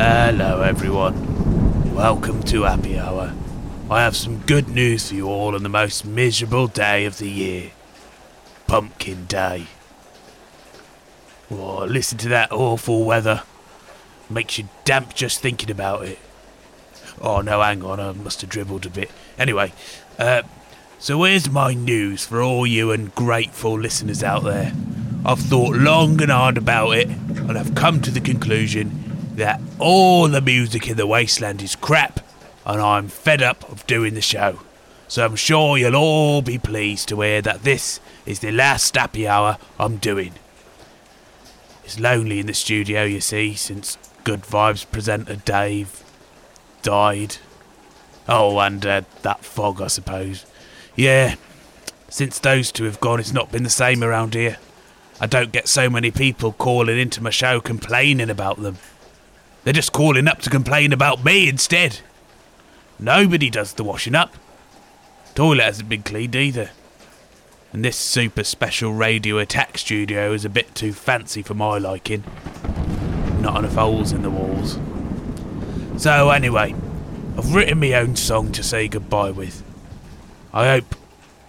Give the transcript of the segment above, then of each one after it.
Hello, everyone. Welcome to Happy Hour. I have some good news for you all on the most miserable day of the year Pumpkin Day. Oh, listen to that awful weather. Makes you damp just thinking about it. Oh, no, hang on, I must have dribbled a bit. Anyway, uh, so here's my news for all you ungrateful listeners out there. I've thought long and hard about it, and I've come to the conclusion that all the music in the wasteland is crap, and I'm fed up of doing the show. So I'm sure you'll all be pleased to hear that this is the last happy hour I'm doing. It's lonely in the studio, you see, since Good Vibes presenter Dave died. Oh, and uh, that Fogg, I suppose. Yeah, since those two have gone, it's not been the same around here. I don't get so many people calling into my show complaining about them. They're just calling up to complain about me instead. Nobody does the washing up. Toilet hasn't been cleaned either. And this super special radio attack studio is a bit too fancy for my liking. Not enough holes in the walls. So, anyway, I've written my own song to say goodbye with. I hope,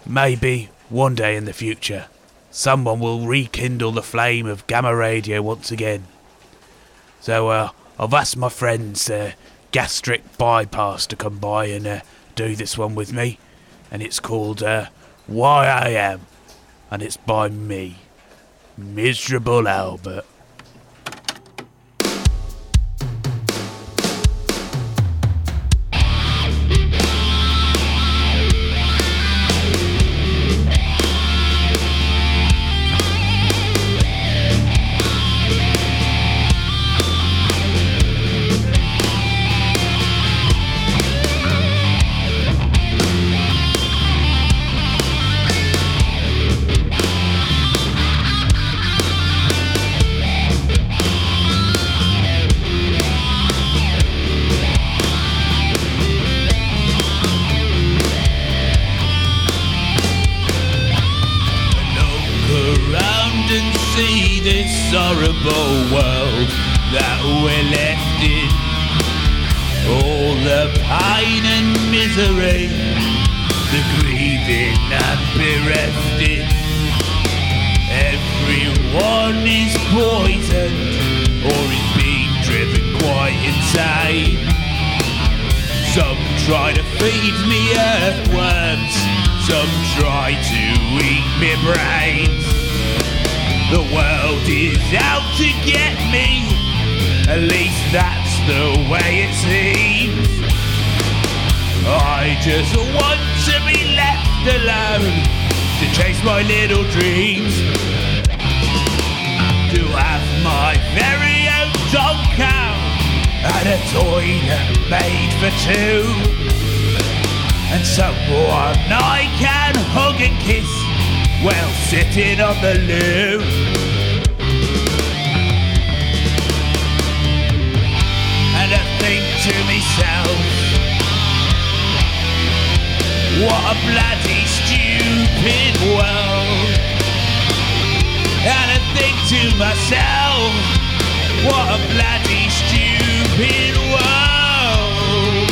maybe, one day in the future, someone will rekindle the flame of gamma radio once again. So, uh, I've asked my friends, uh, Gastric Bypass, to come by and uh, do this one with me. And it's called uh, Why I Am. And it's by me, Miserable Albert. This horrible world that we're left in. All the pain and misery, the grieving and bereft in. Everyone is poisoned or is being driven quite insane. Some try to feed me earthworms, some try to eat me brains. The world is out to get me, at least that's the way it seems. I just want to be left alone to chase my little dreams. To have my very own dog cow and a toilet made for two. And someone I can hug and kiss while sitting on the loo. And I think to myself, what a bloody stupid world. And I think to myself, what a bloody stupid world.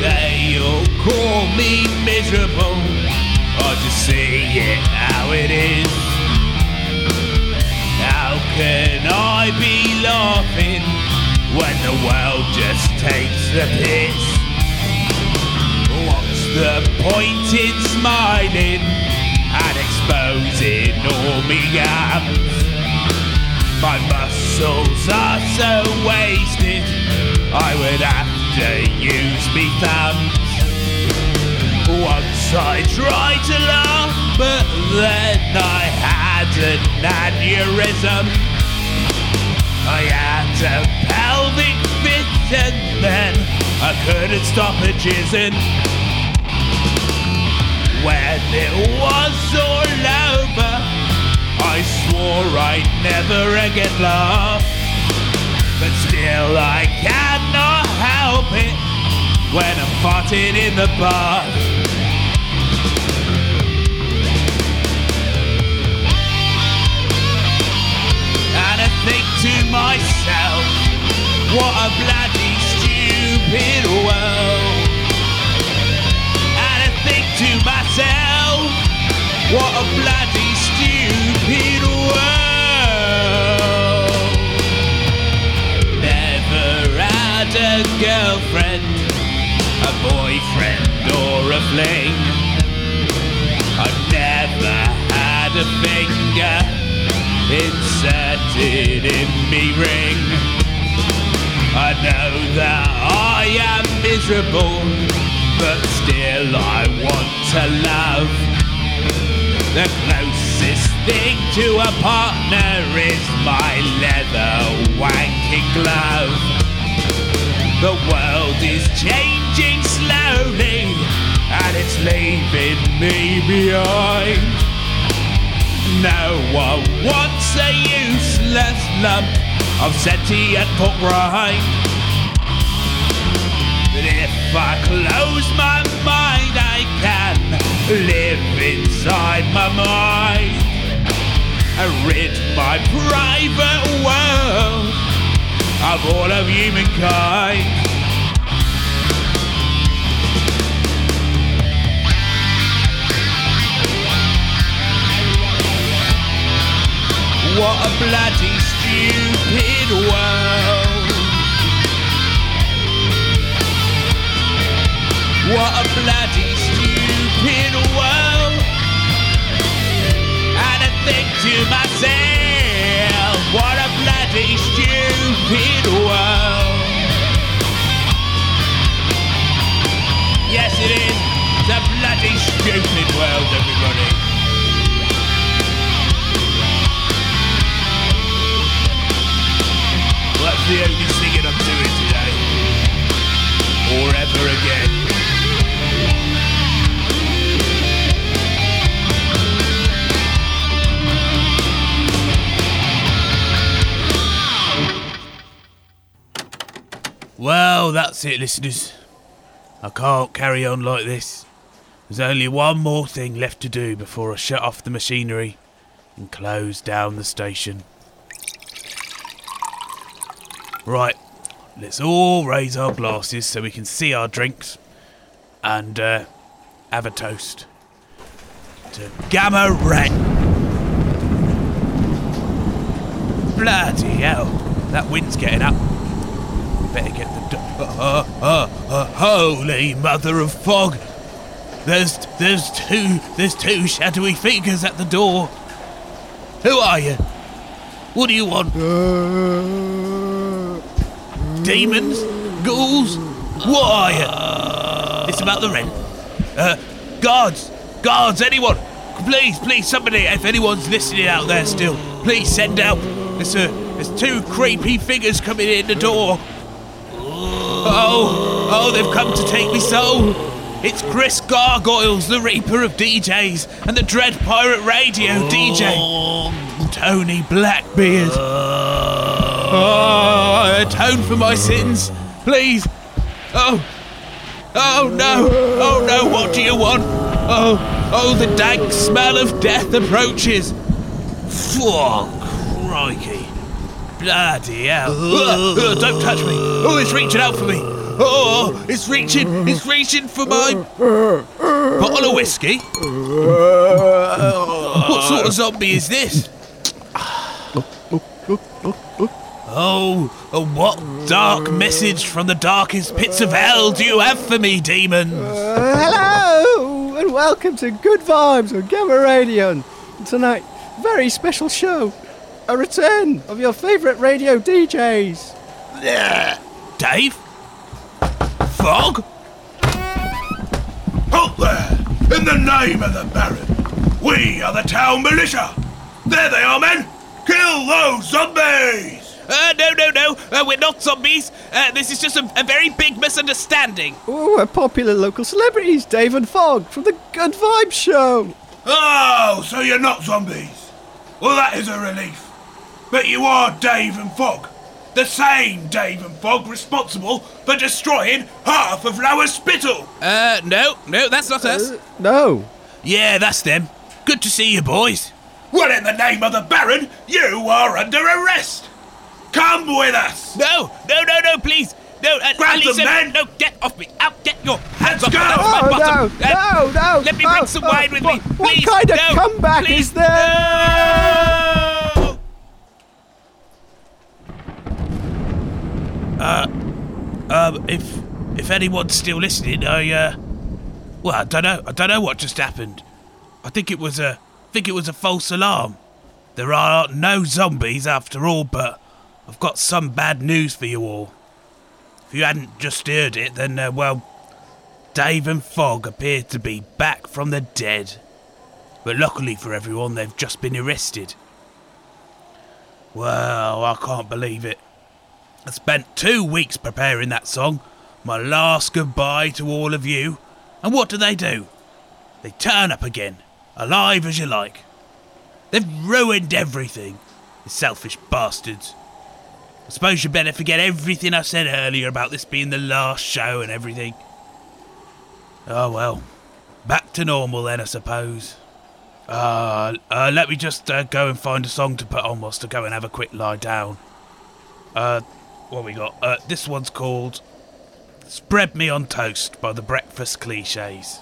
They all call me miserable. The piss? What's the point in smiling and exposing all me gaps? My muscles are so wasted, I would have to use me thumbs. Once I tried to laugh, but then I had an aneurysm. I had a pelvic fit and then I couldn't stop a jizzing. When it was all over, I swore I'd never again laugh. But still I cannot help it when I'm farting in the bath. And I think to myself, What a bloody stupid world. And I think to myself, what a bloody stupid world. Never had a girlfriend, a boyfriend, or a fling. I've never had a finger inserted in me ring. I know that I am miserable, but still I want to love. The closest thing to a partner is my leather wanking glove. The world is changing slowly, and it's leaving me behind. No one wants a useless lump of sentient pork rind. But if I close my mind, I can live inside my mind and rid my private world of all of humankind. What a bloody stupid What a bloody stupid world. And I think to myself, what a bloody stupid world. That's it, listeners. I can't carry on like this. There's only one more thing left to do before I shut off the machinery and close down the station. Right, let's all raise our glasses so we can see our drinks and uh, have a toast to Gamma Red. Bloody hell, that wind's getting up. Better get the. Do- uh, uh, uh, holy mother of fog! There's there's two there's two shadowy figures at the door. Who are you? What do you want? Demons? Ghouls? What are you? It's about the rent. Uh, guards! Guards! Anyone! Please, please, somebody, if anyone's listening out there still, please send out. There's, uh, there's two creepy figures coming in the door. Oh, oh, they've come to take me soul. It's Chris Gargoyles, the Reaper of DJs, and the Dread Pirate Radio DJ, oh. Tony Blackbeard. Oh, atone for my sins, please. Oh, oh no, oh no, what do you want? Oh, oh, the dank smell of death approaches. Oh, crikey. Bloody hell. Ugh, don't touch me. Oh, it's reaching out for me. Oh, it's reaching, it's reaching for my bottle of whiskey. What sort of zombie is this? Oh, what dark message from the darkest pits of hell do you have for me, demons? Uh, hello and welcome to Good Vibes on Gamma Radio. Tonight, very special show. A return of your favourite radio DJs. Dave? Fogg? Halt there! In the name of the Baron! We are the town militia! There they are, men! Kill those zombies! Uh, no, no, no. Uh, we're not zombies. Uh, this is just a, a very big misunderstanding. Oh, we're popular local celebrities, Dave and Fogg from the Good Vibes Show. Oh, so you're not zombies? Well, that is a relief. But you are Dave and Fogg. The same Dave and Fogg responsible for destroying half of Lower Spittle. Uh, no, no, that's not us. Uh, no. Yeah, that's them. Good to see you, boys. Well, in the name of the Baron, you are under arrest. Come with us! No, no, no, no, please. No, uh, Grab them, Alison, men. No, get off me. Out, get your hands Let's off go. me. That's my Oh, no, bottom. Uh, no, no. Let me oh, bring some oh, wine with what, me. What Please, kind of no, comeback please, is there? no. Um, if if anyone's still listening, I uh, well, I don't know. I don't know what just happened. I think it was a, I think it was a false alarm. There are no zombies after all, but I've got some bad news for you all. If you hadn't just heard it, then uh, well, Dave and Fogg appear to be back from the dead. But luckily for everyone, they've just been arrested. Well, I can't believe it. I spent two weeks preparing that song, my last goodbye to all of you. And what do they do? They turn up again, alive as you like. They've ruined everything, the selfish bastards. I suppose you better forget everything I said earlier about this being the last show and everything. Oh well, back to normal then, I suppose. Uh, uh let me just uh, go and find a song to put on whilst I go and have a quick lie down. Uh, what we got? Uh, this one's called Spread Me on Toast by the Breakfast Cliches.